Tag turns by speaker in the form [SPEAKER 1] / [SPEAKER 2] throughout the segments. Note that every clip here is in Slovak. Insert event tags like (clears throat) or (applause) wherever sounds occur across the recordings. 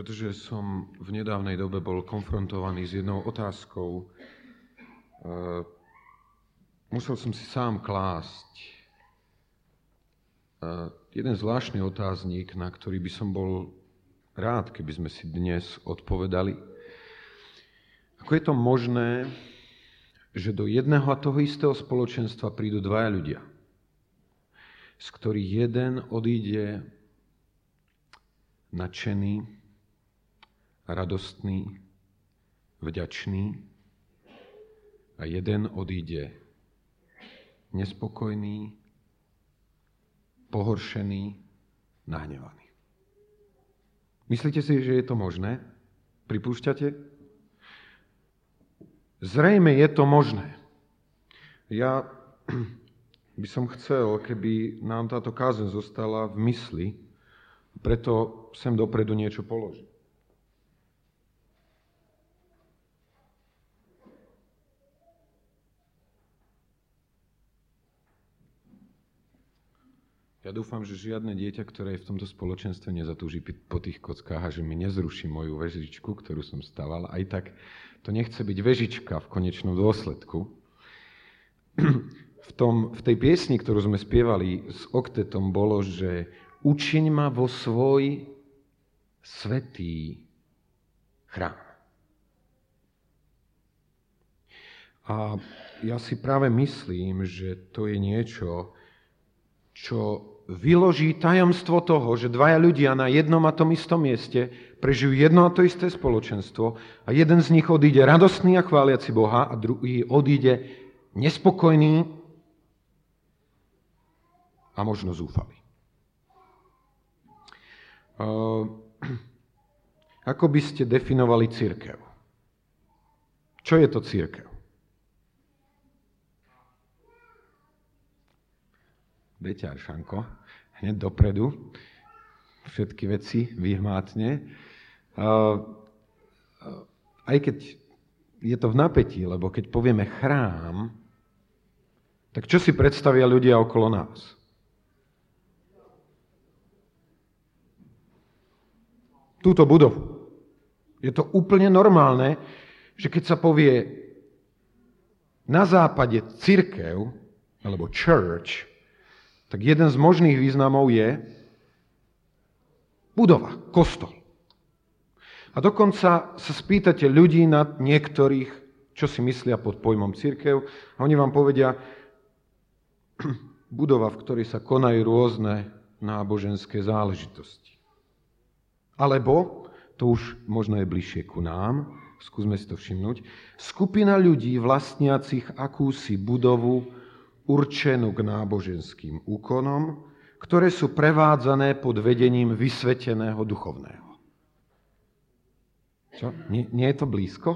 [SPEAKER 1] pretože som v nedávnej dobe bol konfrontovaný s jednou otázkou. Uh, musel som si sám klásť uh, jeden zvláštny otáznik, na ktorý by som bol rád, keby sme si dnes odpovedali. Ako je to možné, že do jedného a toho istého spoločenstva prídu dvaja ľudia, z ktorých jeden odíde nadšený, radostný, vďačný a jeden odíde nespokojný, pohoršený, nahnevaný. Myslíte si, že je to možné? Pripúšťate? Zrejme je to možné. Ja by som chcel, keby nám táto kázen zostala v mysli, preto sem dopredu niečo položiť. Ja dúfam, že žiadne dieťa, ktoré je v tomto spoločenstve, nezatúži po tých kockách a že mi nezruší moju vežičku, ktorú som staval. Aj tak to nechce byť vežička v konečnom dôsledku. V, tom, v tej piesni, ktorú sme spievali s oktetom, bolo, že učiň ma vo svoj svetý chrám. A ja si práve myslím, že to je niečo, čo vyloží tajomstvo toho, že dvaja ľudia na jednom a tom istom mieste prežijú jedno a to isté spoločenstvo a jeden z nich odíde radostný a chváliaci Boha a druhý odíde nespokojný a možno zúfalý. (clears throat) Ako by ste definovali církev? Čo je to církev? Beťar Šanko, hneď dopredu, všetky veci vyhmátne. Aj keď je to v napätí, lebo keď povieme chrám, tak čo si predstavia ľudia okolo nás? Túto budovu. Je to úplne normálne, že keď sa povie na západe církev, alebo church, tak jeden z možných významov je budova, kostol. A dokonca sa spýtate ľudí na niektorých, čo si myslia pod pojmom církev, a oni vám povedia, (clears throat) budova, v ktorej sa konajú rôzne náboženské záležitosti. Alebo, to už možno je bližšie ku nám, skúsme si to všimnúť, skupina ľudí vlastniacich akúsi budovu určenú k náboženským úkonom, ktoré sú prevádzané pod vedením vysveteného duchovného. Čo? Nie, nie je to blízko?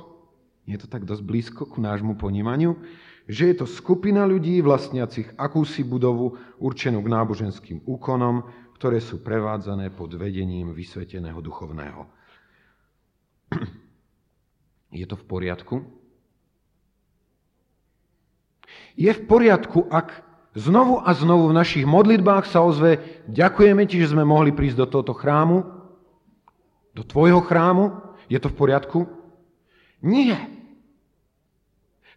[SPEAKER 1] Nie je to tak dosť blízko ku nášmu ponímaniu? Že je to skupina ľudí vlastniacich akúsi budovu určenú k náboženským úkonom, ktoré sú prevádzané pod vedením vysveteného duchovného. (clears throat) Je to v poriadku? Je v poriadku, ak znovu a znovu v našich modlitbách sa ozve, ďakujeme ti, že sme mohli prísť do tohto chrámu, do tvojho chrámu, je to v poriadku? Nie.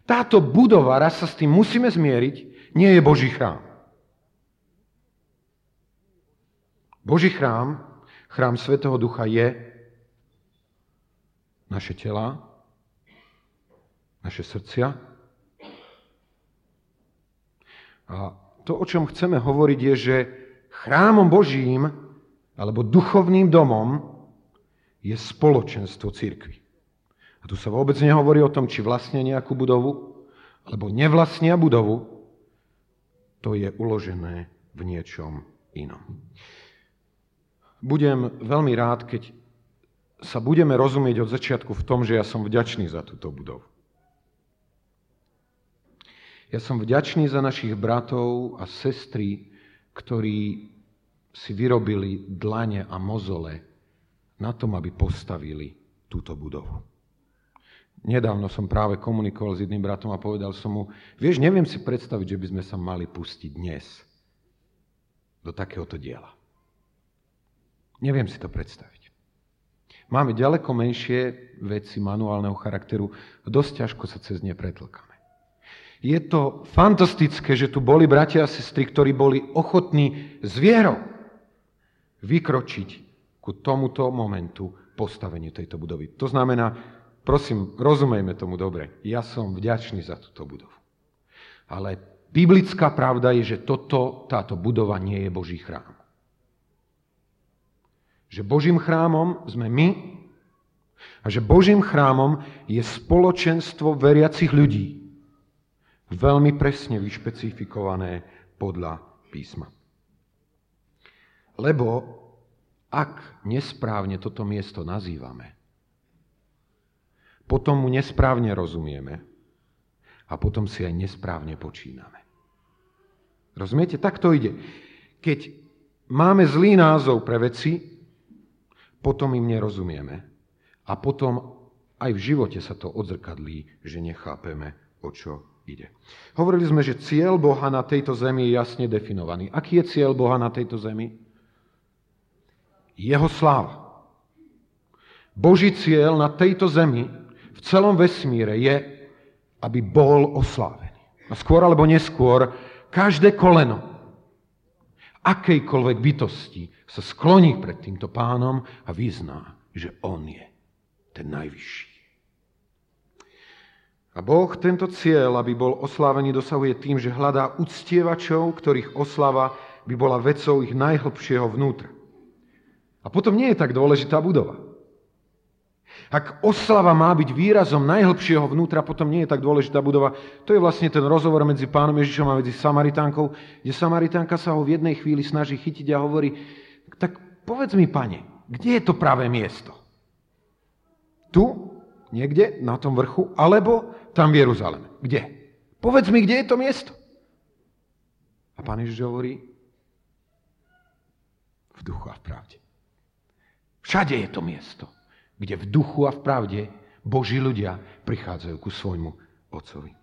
[SPEAKER 1] Táto budova, raz sa s tým musíme zmieriť, nie je Boží chrám. Boží chrám, chrám Svetého Ducha je naše tela, naše srdcia, A to, o čom chceme hovoriť, je, že chrámom Božím alebo duchovným domom je spoločenstvo církvy. A tu sa vôbec nehovorí o tom, či vlastnia nejakú budovu, alebo nevlastnia budovu. To je uložené v niečom inom. Budem veľmi rád, keď sa budeme rozumieť od začiatku v tom, že ja som vďačný za túto budovu. Ja som vďačný za našich bratov a sestry, ktorí si vyrobili dlane a mozole na tom, aby postavili túto budovu. Nedávno som práve komunikoval s jedným bratom a povedal som mu, vieš, neviem si predstaviť, že by sme sa mali pustiť dnes do takéhoto diela. Neviem si to predstaviť. Máme ďaleko menšie veci manuálneho charakteru, dosť ťažko sa cez ne pretlkáme. Je to fantastické, že tu boli bratia a sestry, ktorí boli ochotní s vierou vykročiť ku tomuto momentu postaveniu tejto budovy. To znamená, prosím, rozumejme tomu dobre, ja som vďačný za túto budovu. Ale biblická pravda je, že toto, táto budova nie je Boží chrám. Že Božím chrámom sme my a že Božím chrámom je spoločenstvo veriacich ľudí, veľmi presne vyšpecifikované podľa písma. Lebo ak nesprávne toto miesto nazývame, potom mu nesprávne rozumieme a potom si aj nesprávne počíname. Rozumiete? Tak to ide. Keď máme zlý názov pre veci, potom im nerozumieme. A potom aj v živote sa to odzrkadlí, že nechápeme, o čo ide. Hovorili sme, že cieľ Boha na tejto zemi je jasne definovaný. Aký je cieľ Boha na tejto zemi? Jeho sláva. Boží cieľ na tejto zemi, v celom vesmíre je, aby bol oslávený. A skôr alebo neskôr, každé koleno akejkoľvek bytosti sa skloní pred týmto pánom a vyzná, že on je ten najvyšší. A Boh tento cieľ, aby bol oslávený, dosahuje tým, že hľadá uctievačov, ktorých oslava by bola vecou ich najhlbšieho vnútra. A potom nie je tak dôležitá budova. Ak oslava má byť výrazom najhlbšieho vnútra, potom nie je tak dôležitá budova. To je vlastne ten rozhovor medzi pánom Ježišom a medzi Samaritánkou, kde Samaritánka sa ho v jednej chvíli snaží chytiť a hovorí, tak povedz mi, pane, kde je to pravé miesto? Tu? Niekde? Na tom vrchu? Alebo tam v Jeruzaleme. Kde? Povedz mi, kde je to miesto. A pán Ježiš hovorí, v duchu a v pravde. Všade je to miesto, kde v duchu a v pravde Boží ľudia prichádzajú ku svojmu Otcovi.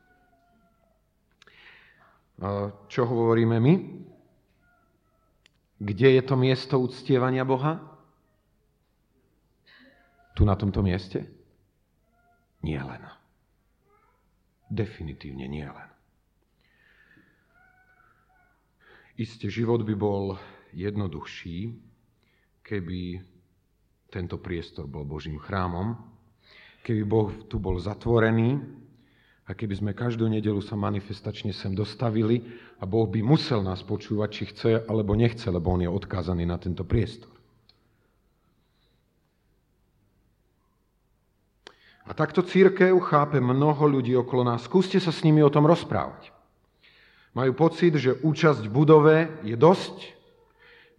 [SPEAKER 1] Čo hovoríme my? Kde je to miesto uctievania Boha? Tu na tomto mieste? Nie len. Definitívne nie len. Isté, život by bol jednoduchší, keby tento priestor bol Božím chrámom, keby Boh tu bol zatvorený a keby sme každú nedelu sa manifestačne sem dostavili a Boh by musel nás počúvať, či chce alebo nechce, lebo On je odkázaný na tento priestor. A takto církev chápe mnoho ľudí okolo nás. Skúste sa s nimi o tom rozprávať. Majú pocit, že účasť v budove je dosť,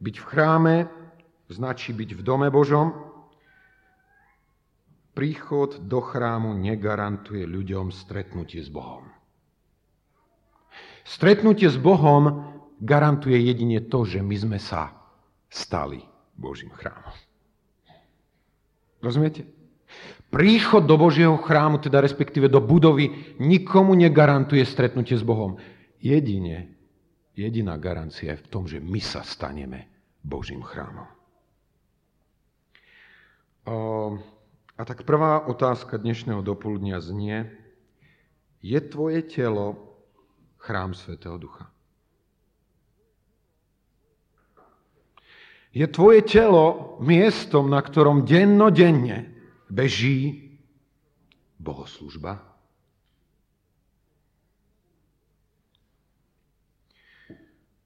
[SPEAKER 1] byť v chráme značí byť v dome Božom. Príchod do chrámu negarantuje ľuďom stretnutie s Bohom. Stretnutie s Bohom garantuje jedine to, že my sme sa stali Božím chrámom. Rozumiete? Príchod do Božieho chrámu, teda respektíve do budovy, nikomu negarantuje stretnutie s Bohom. Jedine, jediná garancia je v tom, že my sa staneme Božím chrámom. A tak prvá otázka dnešného dopoludnia znie, je tvoje telo chrám Svetého Ducha? Je tvoje telo miestom, na ktorom dennodenne beží bohoslužba.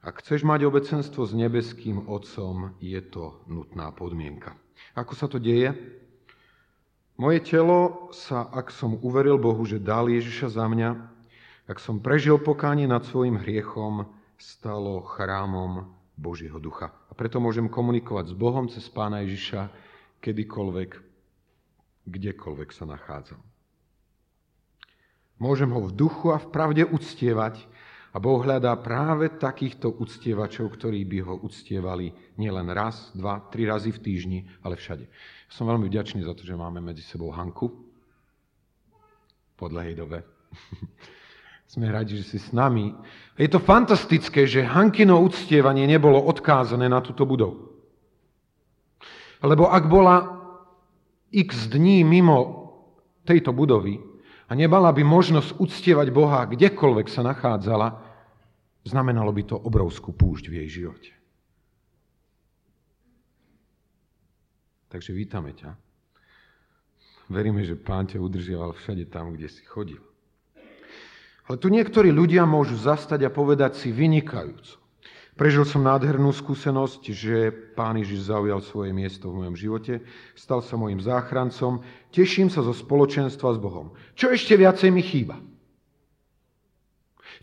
[SPEAKER 1] Ak chceš mať obecenstvo s nebeským Otcom, je to nutná podmienka. Ako sa to deje? Moje telo sa, ak som uveril Bohu, že dal Ježiša za mňa, ak som prežil pokánie nad svojim hriechom, stalo chrámom Božieho ducha. A preto môžem komunikovať s Bohom cez Pána Ježiša kedykoľvek kdekoľvek sa nachádzam. Môžem ho v duchu a v pravde uctievať a Boh hľadá práve takýchto uctievačov, ktorí by ho uctievali nielen raz, dva, tri razy v týždni, ale všade. Som veľmi vďačný za to, že máme medzi sebou Hanku po dlhej dobe. (laughs) Sme radi, že si s nami. Je to fantastické, že Hankino uctievanie nebolo odkázané na túto budovu. Lebo ak bola x dní mimo tejto budovy a nebala by možnosť uctievať Boha kdekoľvek sa nachádzala, znamenalo by to obrovskú púšť v jej živote. Takže vítame ťa. Veríme, že Pán ťa udržiaval všade tam, kde si chodil. Ale tu niektorí ľudia môžu zastať a povedať si vynikajúco. Prežil som nádhernú skúsenosť, že Pán Ježiš zaujal svoje miesto v mojom živote, stal sa mojim záchrancom, teším sa zo spoločenstva s Bohom. Čo ešte viacej mi chýba?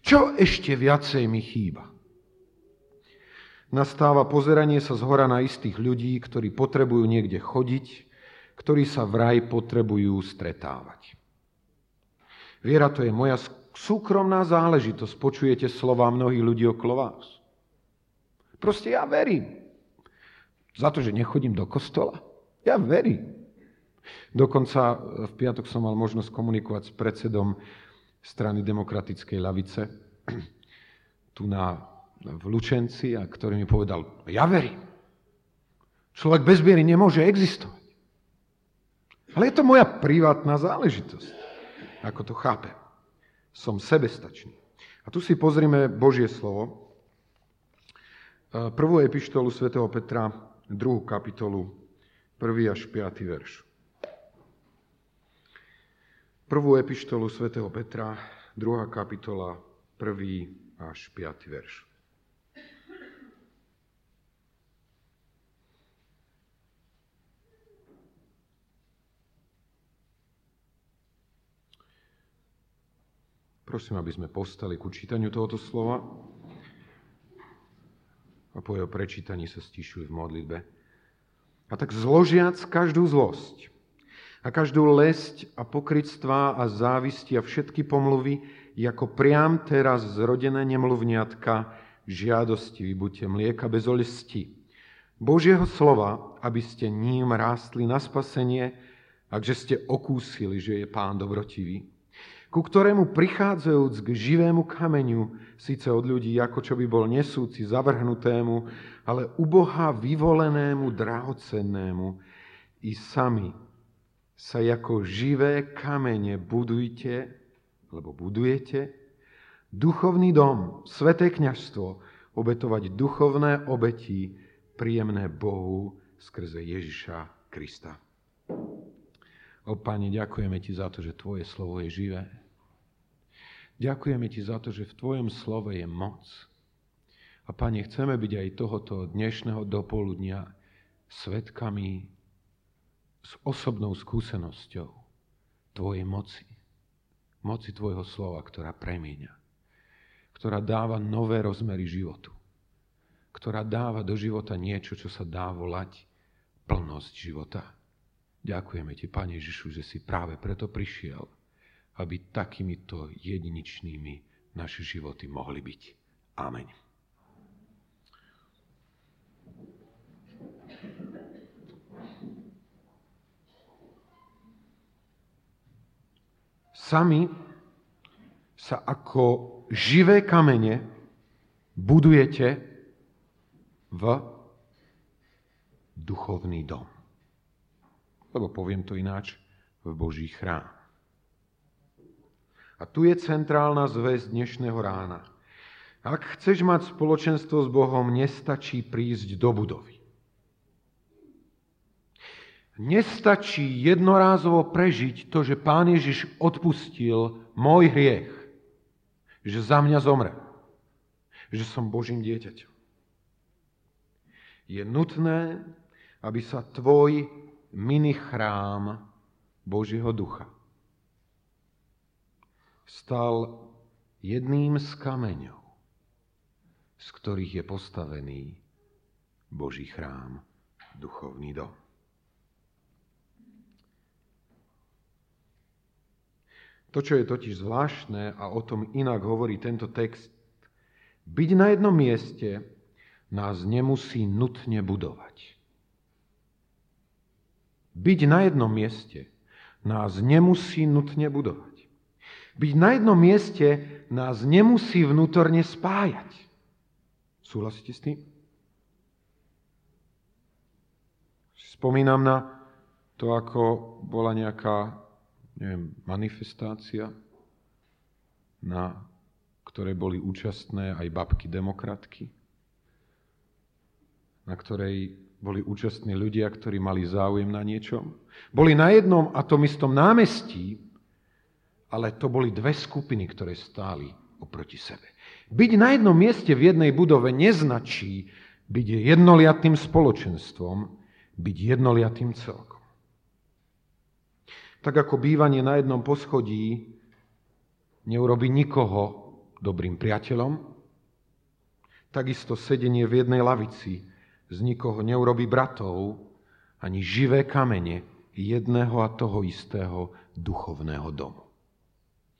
[SPEAKER 1] Čo ešte viacej mi chýba? Nastáva pozeranie sa z hora na istých ľudí, ktorí potrebujú niekde chodiť, ktorí sa vraj potrebujú stretávať. Viera to je moja súkromná záležitosť. Počujete slova mnohých ľudí okolo vás. Proste ja verím. Za to, že nechodím do kostola. Ja verím. Dokonca v piatok som mal možnosť komunikovať s predsedom strany demokratickej lavice (clears throat) tu na, v Lučenci, a ktorý mi povedal, ja verím. Človek bez viery nemôže existovať. Ale je to moja privátna záležitosť. Ako to chápem. Som sebestačný. A tu si pozrime Božie slovo, prvú epištolu svätého Petra, druhú kapitolu, prvý až 5. verš. Prvú epištolu svätého Petra, druhá kapitola, prvý až 5. verš. Prosím, aby sme postali ku čítaniu tohoto slova a po jeho prečítaní sa stišujú v modlitbe. A tak zložiac každú zlosť a každú lesť a pokrytstva a závisti a všetky pomluvy, ako priam teraz zrodené nemluvňatka, žiadosti vybuďte mlieka bez olesti. Božieho slova, aby ste ním rástli na spasenie, akže ste okúsili, že je Pán dobrotivý ku ktorému prichádzajúc k živému kameňu, síce od ľudí, ako čo by bol nesúci, zavrhnutému, ale u Boha vyvolenému, drahocennému, i sami sa ako živé kamene budujte, lebo budujete, duchovný dom, sveté kniažstvo, obetovať duchovné obeti, príjemné Bohu skrze Ježiša Krista. O Pane, ďakujeme Ti za to, že Tvoje slovo je živé. Ďakujeme Ti za to, že v Tvojom slove je moc. A Pane, chceme byť aj tohoto dnešného dopoludnia svetkami s osobnou skúsenosťou Tvojej moci. Moci Tvojho slova, ktorá premieňa. Ktorá dáva nové rozmery životu. Ktorá dáva do života niečo, čo sa dá volať plnosť života. Ďakujeme Ti, Pane Ježišu, že si práve preto prišiel, aby takýmito jediničnými naše životy mohli byť. Amen. Sami sa ako živé kamene budujete v duchovný dom lebo poviem to ináč, v Boží chrám. A tu je centrálna zväz dnešného rána. Ak chceš mať spoločenstvo s Bohom, nestačí prísť do budovy. Nestačí jednorázovo prežiť to, že Pán Ježiš odpustil môj hriech, že za mňa zomre, že som Božím dieťaťom. Je nutné, aby sa tvoj mini chrám Božieho ducha stal jedným z kameňov, z ktorých je postavený Boží chrám, duchovný dom. To, čo je totiž zvláštne, a o tom inak hovorí tento text, byť na jednom mieste nás nemusí nutne budovať. Byť na jednom mieste nás nemusí nutne budovať. Byť na jednom mieste nás nemusí vnútorne spájať. Súhlasíte s tým? Spomínam na to ako bola nejaká neviem, manifestácia, na ktorej boli účastné aj babky demokratky, na ktorej boli účastní ľudia, ktorí mali záujem na niečom. Boli na jednom a tom istom námestí, ale to boli dve skupiny, ktoré stáli oproti sebe. Byť na jednom mieste v jednej budove neznačí byť jednoliatým spoločenstvom, byť jednoliatým celkom. Tak ako bývanie na jednom poschodí neurobi nikoho dobrým priateľom, takisto sedenie v jednej lavici z nikoho neurobi bratov, ani živé kamene jedného a toho istého duchovného domu.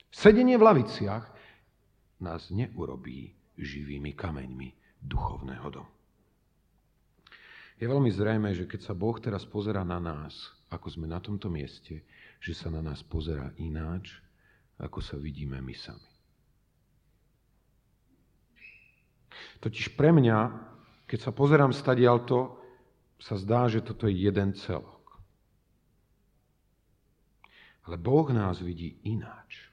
[SPEAKER 1] Sedenie v laviciach nás neurobí živými kameňmi duchovného domu. Je veľmi zrejme, že keď sa Boh teraz pozera na nás, ako sme na tomto mieste, že sa na nás pozera ináč, ako sa vidíme my sami. Totiž pre mňa, keď sa pozerám stadialto, sa zdá, že toto je jeden celok. Ale Boh nás vidí ináč.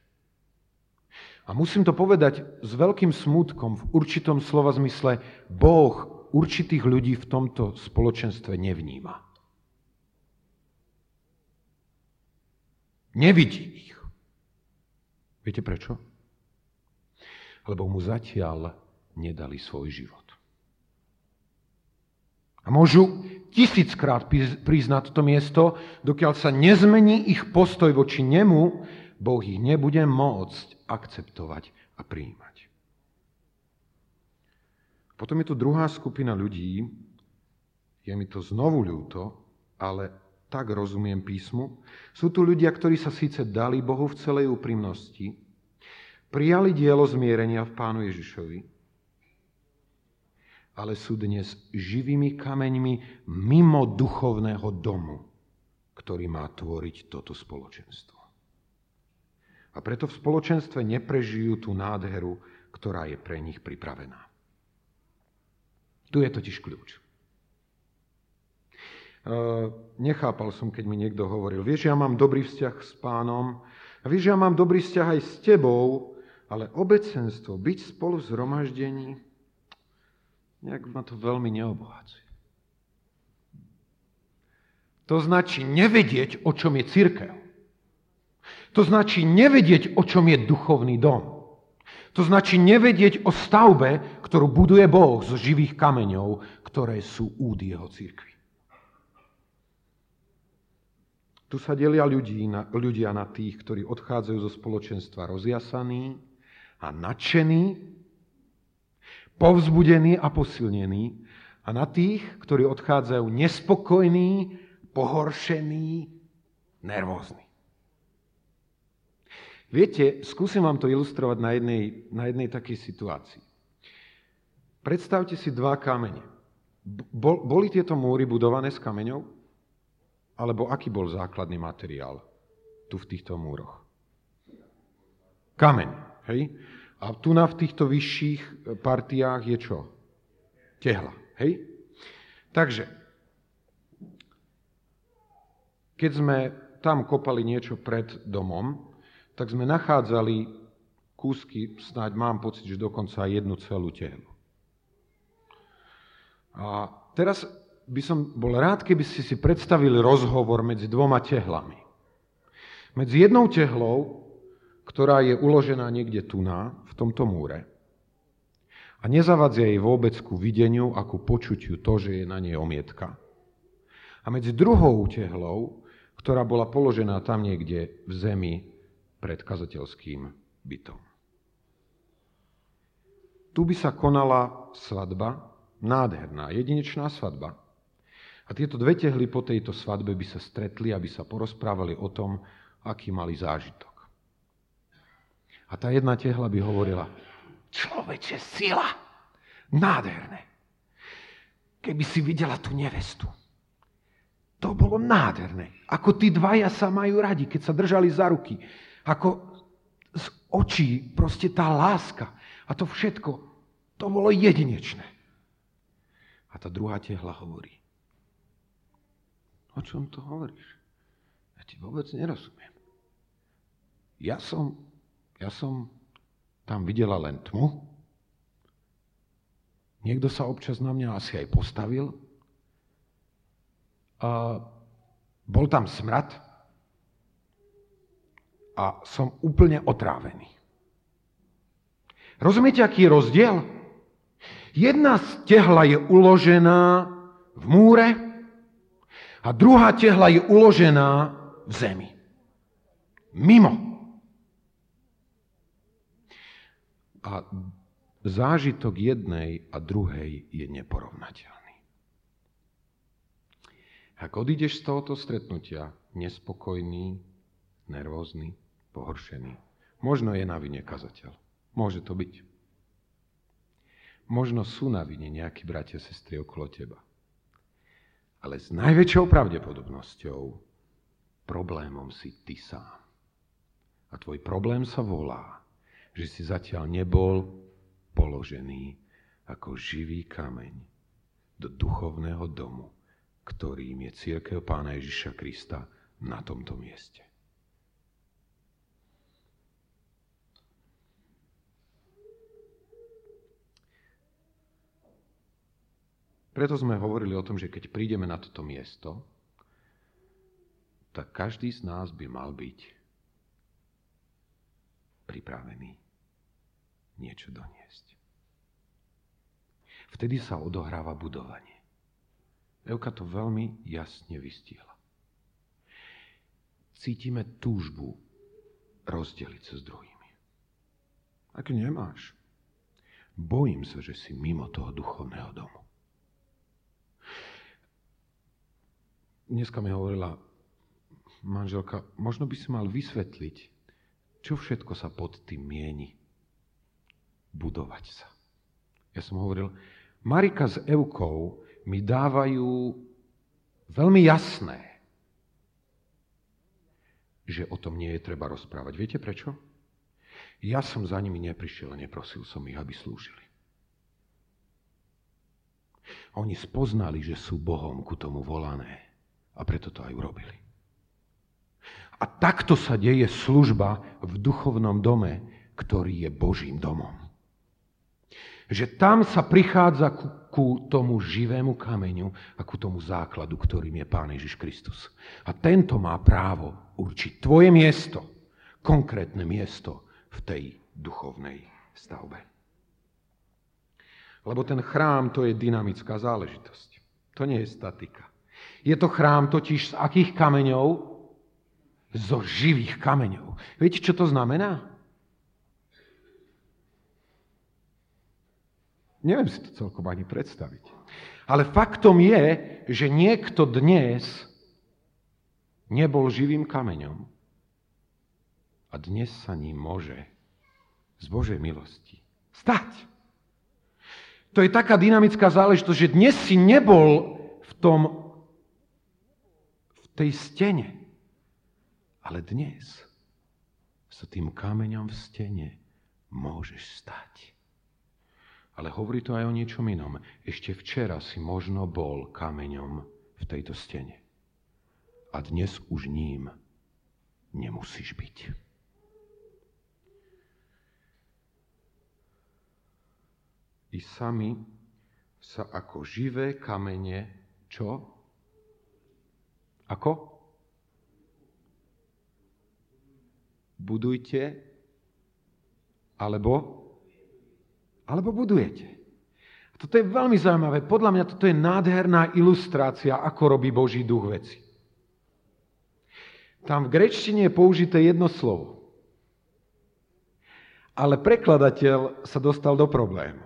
[SPEAKER 1] A musím to povedať s veľkým smutkom, v určitom slova zmysle, Boh určitých ľudí v tomto spoločenstve nevníma. Nevidí ich. Viete prečo? Lebo mu zatiaľ nedali svoj život. A môžu tisíckrát prísť na toto miesto, dokiaľ sa nezmení ich postoj voči nemu, Boh ich nebude môcť akceptovať a prijímať. Potom je tu druhá skupina ľudí, je mi to znovu ľúto, ale tak rozumiem písmu. Sú tu ľudia, ktorí sa síce dali Bohu v celej úprimnosti, prijali dielo zmierenia v Pánu Ježišovi, ale sú dnes živými kameňmi mimo duchovného domu, ktorý má tvoriť toto spoločenstvo. A preto v spoločenstve neprežijú tú nádheru, ktorá je pre nich pripravená. Tu je totiž kľúč. Eh, nechápal som, keď mi niekto hovoril, vieš, ja mám dobrý vzťah s pánom, a vieš, ja mám dobrý vzťah aj s tebou, ale obecenstvo, byť spolu zhromaždení, nejak ma to veľmi neobohacuje. To značí nevedieť, o čom je církev. To značí nevedieť, o čom je duchovný dom. To značí nevedieť o stavbe, ktorú buduje Boh zo živých kameňov, ktoré sú úd jeho církvy. Tu sa delia ľudí na, ľudia na tých, ktorí odchádzajú zo spoločenstva rozjasaní a nadšení, povzbudení a posilnení a na tých, ktorí odchádzajú nespokojní, pohoršení, nervózni. Viete, skúsim vám to ilustrovať na jednej, na jednej takej situácii. Predstavte si dva kamene. Boli tieto múry budované z kameňov? Alebo aký bol základný materiál tu v týchto múroch? Kameň, hej? A tu na v týchto vyšších partiách je čo? Tehla, hej? Takže, keď sme tam kopali niečo pred domom, tak sme nachádzali kúsky, snáď mám pocit, že dokonca aj jednu celú tehlu. A teraz by som bol rád, keby ste si predstavili rozhovor medzi dvoma tehlami. Medzi jednou tehlou, ktorá je uložená niekde tu na, tomto múre, a nezavadzia jej vôbec ku videniu a ku počutiu to, že je na nej omietka. A medzi druhou tehlou, ktorá bola položená tam niekde v zemi pred kazateľským bytom. Tu by sa konala svadba, nádherná, jedinečná svadba, a tieto dve tehly po tejto svadbe by sa stretli, aby sa porozprávali o tom, aký mali zážitok. A tá jedna tehla by hovorila, človeče, sila, nádherné. Keby si videla tú nevestu, to bolo nádherné. Ako tí dvaja sa majú radi, keď sa držali za ruky. Ako z očí proste tá láska. A to všetko, to bolo jedinečné. A tá druhá tehla hovorí, O čom to hovoríš? Ja ti vôbec nerozumiem. Ja som, ja som tam videla len tmu. Niekto sa občas na mňa asi aj postavil. A bol tam smrad a som úplne otrávený. Rozumiete, aký je rozdiel? Jedna z tehla je uložená v múre a druhá tehla je uložená v zemi. Mimo. A zážitok jednej a druhej je neporovnateľný. Ak odídeš z tohoto stretnutia nespokojný, nervózny, pohoršený, možno je na vine kazateľ. Môže to byť. Možno sú na vine nejakí bratia, sestry okolo teba. Ale s najväčšou pravdepodobnosťou problémom si ty sám. A tvoj problém sa volá, že si zatiaľ nebol položený ako živý kameň do duchovného domu, ktorým je církev Pána Ježiša Krista na tomto mieste. Preto sme hovorili o tom, že keď prídeme na toto miesto, tak každý z nás by mal byť pripravený niečo doniesť. Vtedy sa odohráva budovanie. Euka to veľmi jasne vystihla. Cítime túžbu rozdeliť sa s druhými. Ak nemáš, bojím sa, že si mimo toho duchovného domu. Dneska mi hovorila manželka, možno by si mal vysvetliť, čo všetko sa pod tým mieni. Budovať sa. Ja som hovoril, Marika s Eukou mi dávajú veľmi jasné, že o tom nie je treba rozprávať. Viete prečo? Ja som za nimi neprišiel a neprosil som ich, aby slúžili. Oni spoznali, že sú Bohom ku tomu volané a preto to aj urobili. A takto sa deje služba v duchovnom dome, ktorý je Božím domom. Že tam sa prichádza ku, ku tomu živému kameňu a ku tomu základu, ktorým je Pán Ježiš Kristus. A tento má právo určiť tvoje miesto, konkrétne miesto v tej duchovnej stavbe. Lebo ten chrám to je dynamická záležitosť. To nie je statika. Je to chrám totiž z akých kameňov? Zo živých kameňov. Viete, čo to znamená? Neviem si to celkom ani predstaviť. Ale faktom je, že niekto dnes nebol živým kameňom a dnes sa ním môže z Božej milosti stať. To je taká dynamická záležitosť, že dnes si nebol v tom tej stene. Ale dnes sa tým kameňom v stene môžeš stať. Ale hovorí to aj o niečom inom. Ešte včera si možno bol kameňom v tejto stene. A dnes už ním nemusíš byť. I sami sa ako živé kamene, čo? Ako? Budujte, alebo, alebo budujete. A toto je veľmi zaujímavé. Podľa mňa toto je nádherná ilustrácia, ako robí Boží duch veci. Tam v grečtine je použité jedno slovo. Ale prekladateľ sa dostal do problému.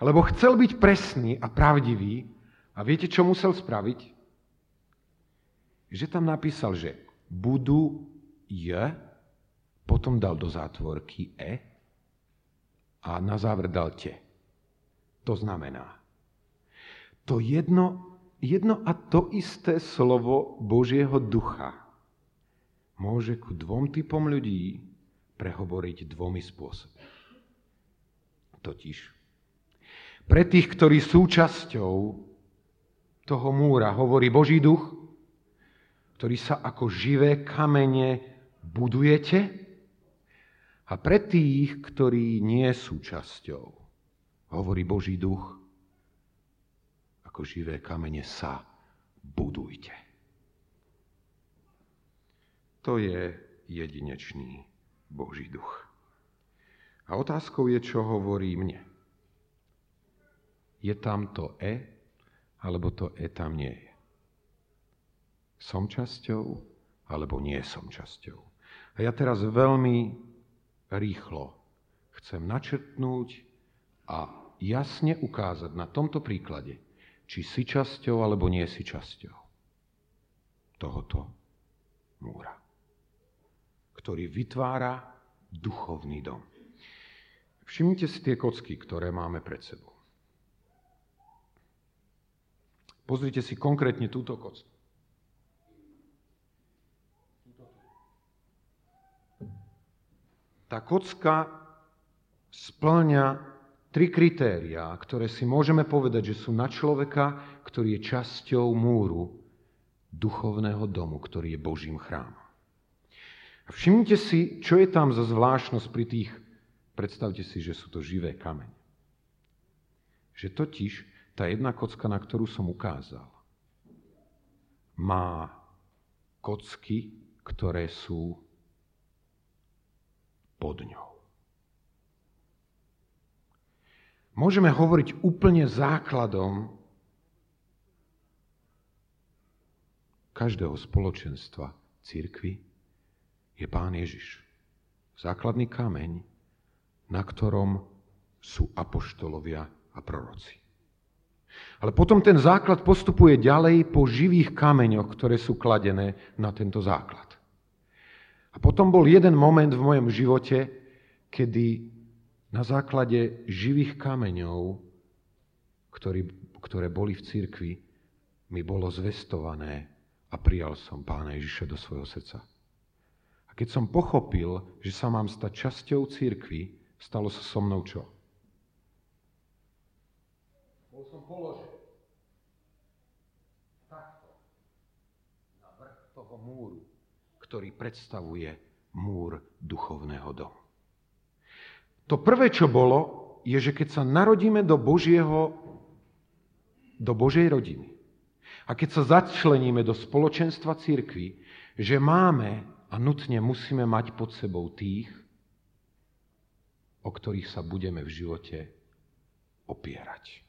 [SPEAKER 1] Lebo chcel byť presný a pravdivý a viete, čo musel spraviť? že tam napísal, že budú je, potom dal do zátvorky e a na záver dal te. To znamená, to jedno, jedno a to isté slovo Božieho ducha môže ku dvom typom ľudí prehovoriť dvomi spôsobmi. Totiž pre tých, ktorí súčasťou toho múra hovorí Boží duch, ktorí sa ako živé kamene budujete a pre tých, ktorí nie sú časťou, hovorí Boží duch, ako živé kamene sa budujte. To je jedinečný Boží duch. A otázkou je, čo hovorí mne. Je tam to E, alebo to E tam nie je. Som časťou, alebo nie som časťou. A ja teraz veľmi rýchlo chcem načrtnúť a jasne ukázať na tomto príklade, či si časťou alebo nie si časťou tohoto múra, ktorý vytvára duchovný dom. Všimnite si tie kocky, ktoré máme pred sebou. Pozrite si konkrétne túto kocku. Tá kocka splňa tri kritériá, ktoré si môžeme povedať, že sú na človeka, ktorý je časťou múru duchovného domu, ktorý je Božím chrámom. A všimnite si, čo je tam za zvláštnosť pri tých, predstavte si, že sú to živé kamene. Že totiž tá jedna kocka, na ktorú som ukázal, má kocky, ktoré sú pod ňou. Môžeme hovoriť úplne základom každého spoločenstva církvy je Pán Ježiš. Základný kameň, na ktorom sú apoštolovia a proroci. Ale potom ten základ postupuje ďalej po živých kameňoch, ktoré sú kladené na tento základ. A potom bol jeden moment v mojom živote, kedy na základe živých kameňov, ktorý, ktoré boli v cirkvi, mi bolo zvestované a prijal som Pána Ježiša do svojho srdca. A keď som pochopil, že sa mám stať časťou cirkvi, stalo sa so mnou čo? Bol som položený takto na vrch toho múru ktorý predstavuje múr duchovného domu. To prvé, čo bolo, je, že keď sa narodíme do Božieho, do Božej rodiny a keď sa začleníme do spoločenstva církvy, že máme a nutne musíme mať pod sebou tých, o ktorých sa budeme v živote opierať.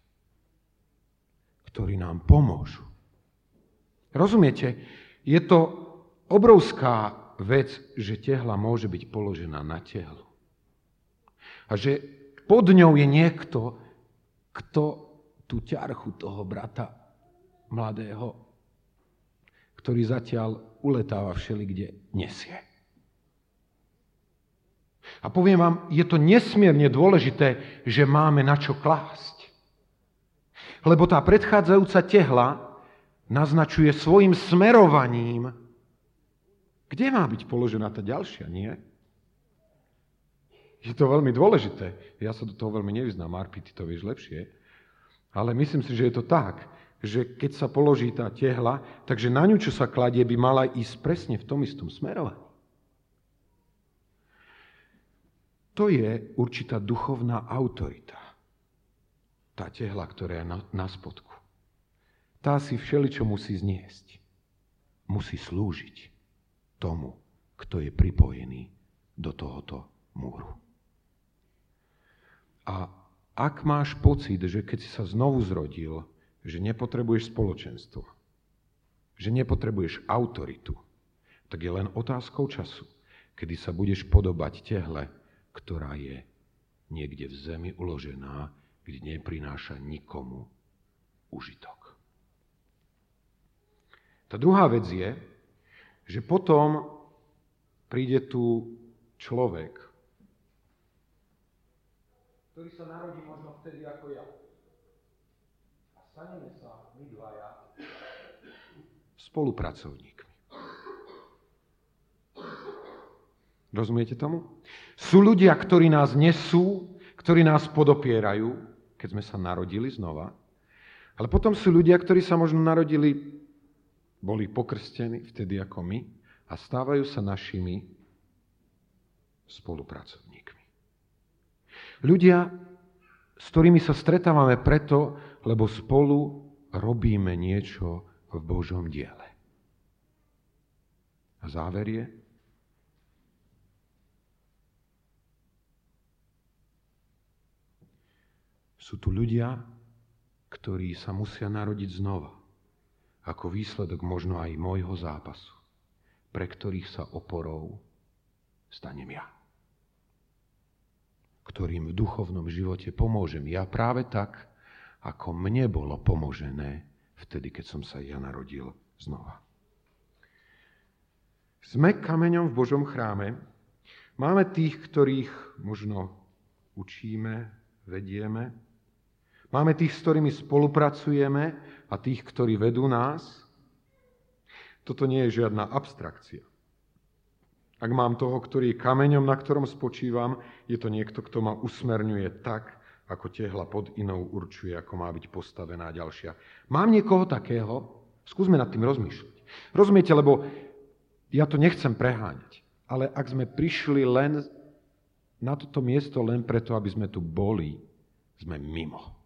[SPEAKER 1] Ktorí nám pomôžu. Rozumiete? Je to obrovská vec, že tehla môže byť položená na tehlu. A že pod ňou je niekto, kto tú ťarchu toho brata mladého, ktorý zatiaľ uletáva všelikde, nesie. A poviem vám, je to nesmierne dôležité, že máme na čo klásť. Lebo tá predchádzajúca tehla naznačuje svojim smerovaním, kde má byť položená tá ďalšia, nie? Je to veľmi dôležité. Ja sa do toho veľmi nevyznám, Marpi, ty to vieš lepšie. Ale myslím si, že je to tak, že keď sa položí tá tehla, takže na ňu, čo sa kladie, by mala ísť presne v tom istom smerovaní. To je určitá duchovná autorita. Tá tehla, ktorá je na, na spodku. Tá si všeličo musí zniesť. Musí slúžiť tomu, kto je pripojený do tohoto múru. A ak máš pocit, že keď si sa znovu zrodil, že nepotrebuješ spoločenstvo, že nepotrebuješ autoritu, tak je len otázkou času, kedy sa budeš podobať tehle, ktorá je niekde v zemi uložená, kde neprináša nikomu užitok. Tá druhá vec je, že potom príde tu človek, ktorý sa narodí možno vtedy ako ja. A staneme sa my dvaja spolupracovníkmi. Rozumiete tomu? Sú ľudia, ktorí nás nesú, ktorí nás podopierajú, keď sme sa narodili znova. Ale potom sú ľudia, ktorí sa možno narodili boli pokrstení vtedy ako my a stávajú sa našimi spolupracovníkmi. Ľudia, s ktorými sa stretávame preto, lebo spolu robíme niečo v Božom diele. A záver je, sú tu ľudia, ktorí sa musia narodiť znova, ako výsledok možno aj môjho zápasu, pre ktorých sa oporou stanem ja. Ktorým v duchovnom živote pomôžem ja práve tak, ako mne bolo pomožené vtedy, keď som sa ja narodil znova. Sme kameňom v Božom chráme. Máme tých, ktorých možno učíme, vedieme, Máme tých, s ktorými spolupracujeme a tých, ktorí vedú nás. Toto nie je žiadna abstrakcia. Ak mám toho, ktorý je kameňom, na ktorom spočívam, je to niekto, kto ma usmerňuje tak, ako tehla pod inou určuje, ako má byť postavená ďalšia. Mám niekoho takého? Skúsme nad tým rozmýšľať. Rozumiete, lebo ja to nechcem preháňať, ale ak sme prišli len na toto miesto len preto, aby sme tu boli, sme mimo.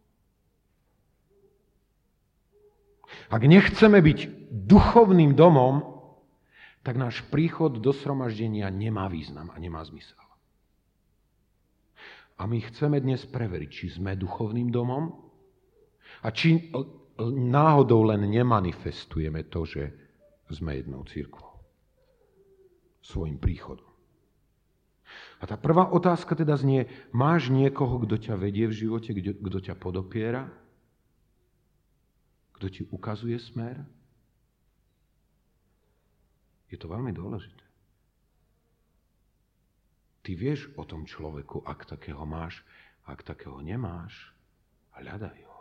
[SPEAKER 1] Ak nechceme byť duchovným domom, tak náš príchod do sromaždenia nemá význam a nemá zmysel. A my chceme dnes preveriť, či sme duchovným domom a či náhodou len nemanifestujeme to, že sme jednou církvou. Svojim príchodom. A tá prvá otázka teda znie, máš niekoho, kto ťa vedie v živote, kto ťa podopiera? Kto ti ukazuje smer? Je to veľmi dôležité. Ty vieš o tom človeku, ak takého máš, ak takého nemáš, hľadaj ho.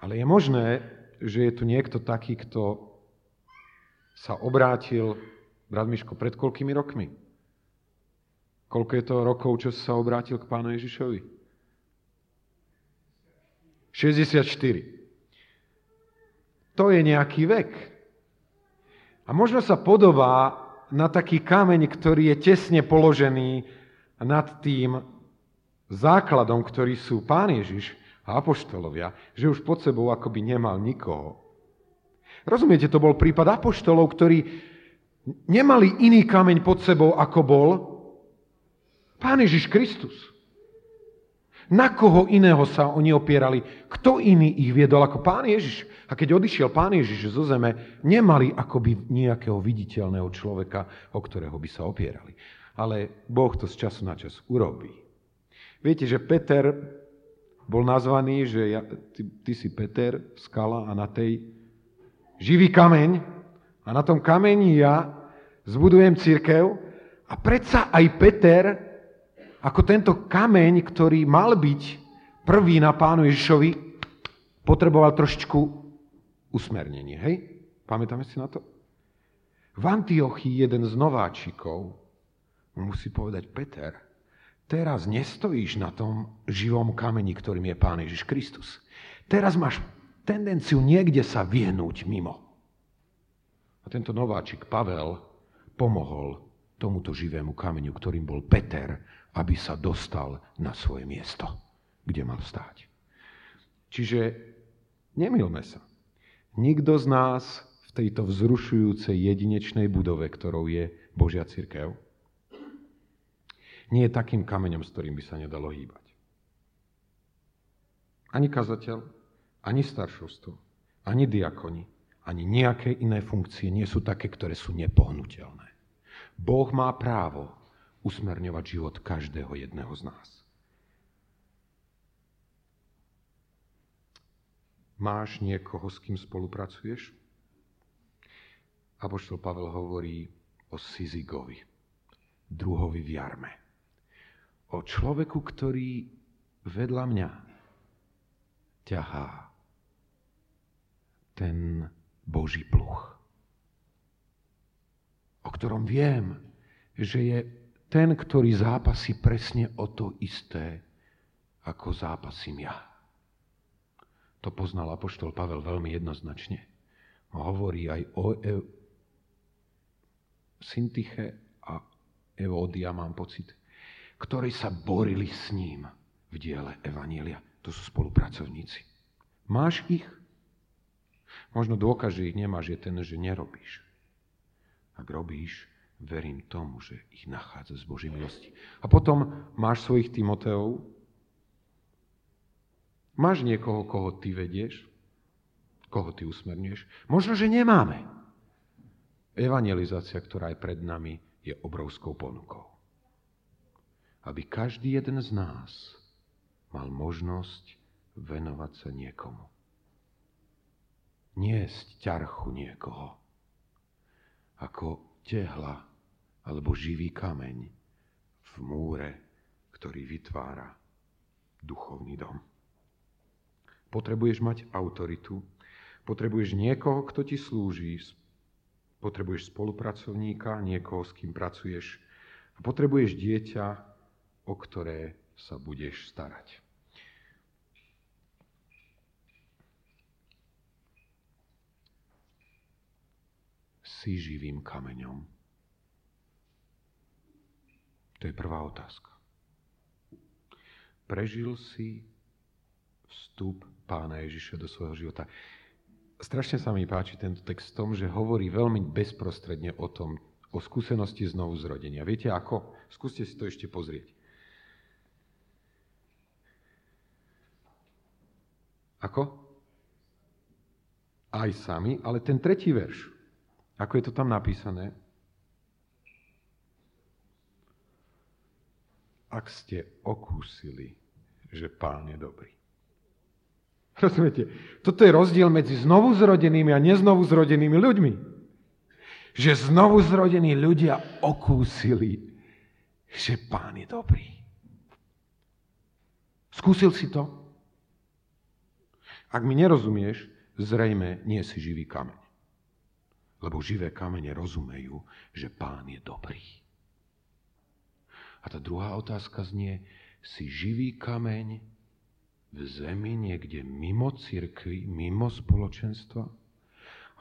[SPEAKER 1] Ale je možné, že je tu niekto taký, kto sa obrátil, brat Miško, pred koľkými rokmi? Koľko je to rokov, čo sa obrátil k pánu Ježišovi? 64. To je nejaký vek. A možno sa podobá na taký kameň, ktorý je tesne položený nad tým základom, ktorý sú Pán Ježiš a apoštolovia, že už pod sebou akoby nemal nikoho. Rozumiete, to bol prípad apoštolov, ktorí nemali iný kameň pod sebou, ako bol Pán Ježiš Kristus. Na koho iného sa oni opierali? Kto iný ich viedol ako pán Ježiš? A keď odišiel pán Ježiš zo zeme, nemali akoby nejakého viditeľného človeka, o ktorého by sa opierali. Ale Boh to z času na čas urobí. Viete, že Peter bol nazvaný, že ja, ty, ty si Peter, skala a na tej živý kameň a na tom kameni ja zbudujem církev a predsa aj Peter ako tento kameň, ktorý mal byť prvý na pánu Ježišovi, potreboval trošičku usmernenie. Hej? Pamätáme si na to? V Antiochii jeden z nováčikov mu musí povedať, Peter, teraz nestojíš na tom živom kameni, ktorým je Pán Ježiš Kristus. Teraz máš tendenciu niekde sa vyhnúť mimo. A tento nováčik Pavel pomohol tomuto živému kameňu, ktorým bol Peter, aby sa dostal na svoje miesto, kde mal stáť. Čiže nemilme sa. Nikto z nás v tejto vzrušujúcej jedinečnej budove, ktorou je Božia církev, nie je takým kameňom, s ktorým by sa nedalo hýbať. Ani kazateľ, ani staršovstvo, ani diakoni, ani nejaké iné funkcie nie sú také, ktoré sú nepohnutelné. Boh má právo usmerňovať život každého jedného z nás. Máš niekoho, s kým spolupracuješ? Apoštol Pavel hovorí o Sizigovi, druhovi v jarme. O človeku, ktorý vedľa mňa ťahá ten Boží pluch, o ktorom viem, že je ten, ktorý zápasí presne o to isté, ako zápasím ja. To poznal apoštol Pavel veľmi jednoznačne. hovorí aj o e- Syntyche a Evodia, mám pocit, ktorí sa borili s ním v diele Evanielia. To sú spolupracovníci. Máš ich? Možno dôkaz, že ich nemáš, je ten, že nerobíš. Ak robíš, verím tomu, že ich nachádza z Božej milosti. A potom máš svojich Timoteov, máš niekoho, koho ty vedieš, koho ty usmernieš. Možno, že nemáme. Evangelizácia, ktorá je pred nami, je obrovskou ponukou. Aby každý jeden z nás mal možnosť venovať sa niekomu. Niesť ťarchu niekoho. Ako tehla alebo živý kameň v múre, ktorý vytvára duchovný dom. Potrebuješ mať autoritu, potrebuješ niekoho, kto ti slúži, potrebuješ spolupracovníka, niekoho, s kým pracuješ a potrebuješ dieťa, o ktoré sa budeš starať. Si živým kameňom. To je prvá otázka. Prežil si vstup pána Ježiša do svojho života. Strašne sa mi páči tento text v tom, že hovorí veľmi bezprostredne o tom, o skúsenosti znovu zrodenia. Viete ako? Skúste si to ešte pozrieť. Ako? Aj sami, ale ten tretí verš. Ako je to tam napísané? Ak ste okúsili, že pán je dobrý. Rozumiete? Toto je rozdiel medzi znovu zrodenými a neznovu zrodenými ľuďmi. Že znovu zrodení ľudia okúsili, že pán je dobrý. Skúsil si to? Ak mi nerozumieš, zrejme nie si živý kameň. Lebo živé kamene rozumejú, že pán je dobrý. A tá druhá otázka znie, si živý kameň v zemi, niekde mimo cirkvi, mimo spoločenstva?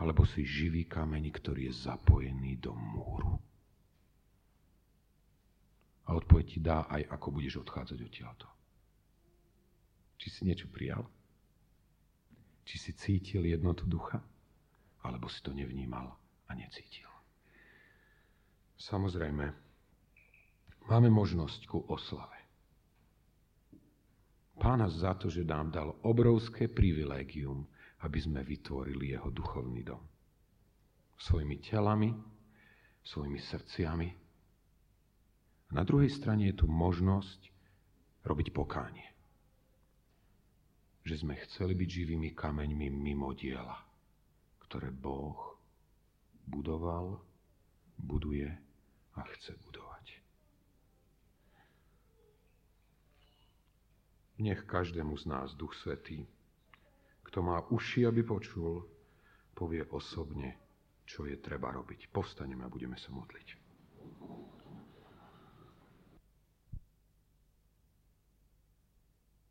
[SPEAKER 1] Alebo si živý kameň, ktorý je zapojený do múru? A odpoveď ti dá aj, ako budeš odchádzať odtiaľto. Či si niečo prijal? Či si cítil jednotu ducha? Alebo si to nevnímal a necítil? Samozrejme, máme možnosť ku oslave pána za to, že nám dal obrovské privilégium, aby sme vytvorili jeho duchovný dom. Svojimi telami, svojimi srdciami. A na druhej strane je tu možnosť robiť pokánie. Že sme chceli byť živými kameňmi mimo diela, ktoré Boh budoval, buduje a chce budovať. Nech každému z nás Duch Svetý, kto má uši, aby počul, povie osobne, čo je treba robiť. Postaneme a budeme sa modliť.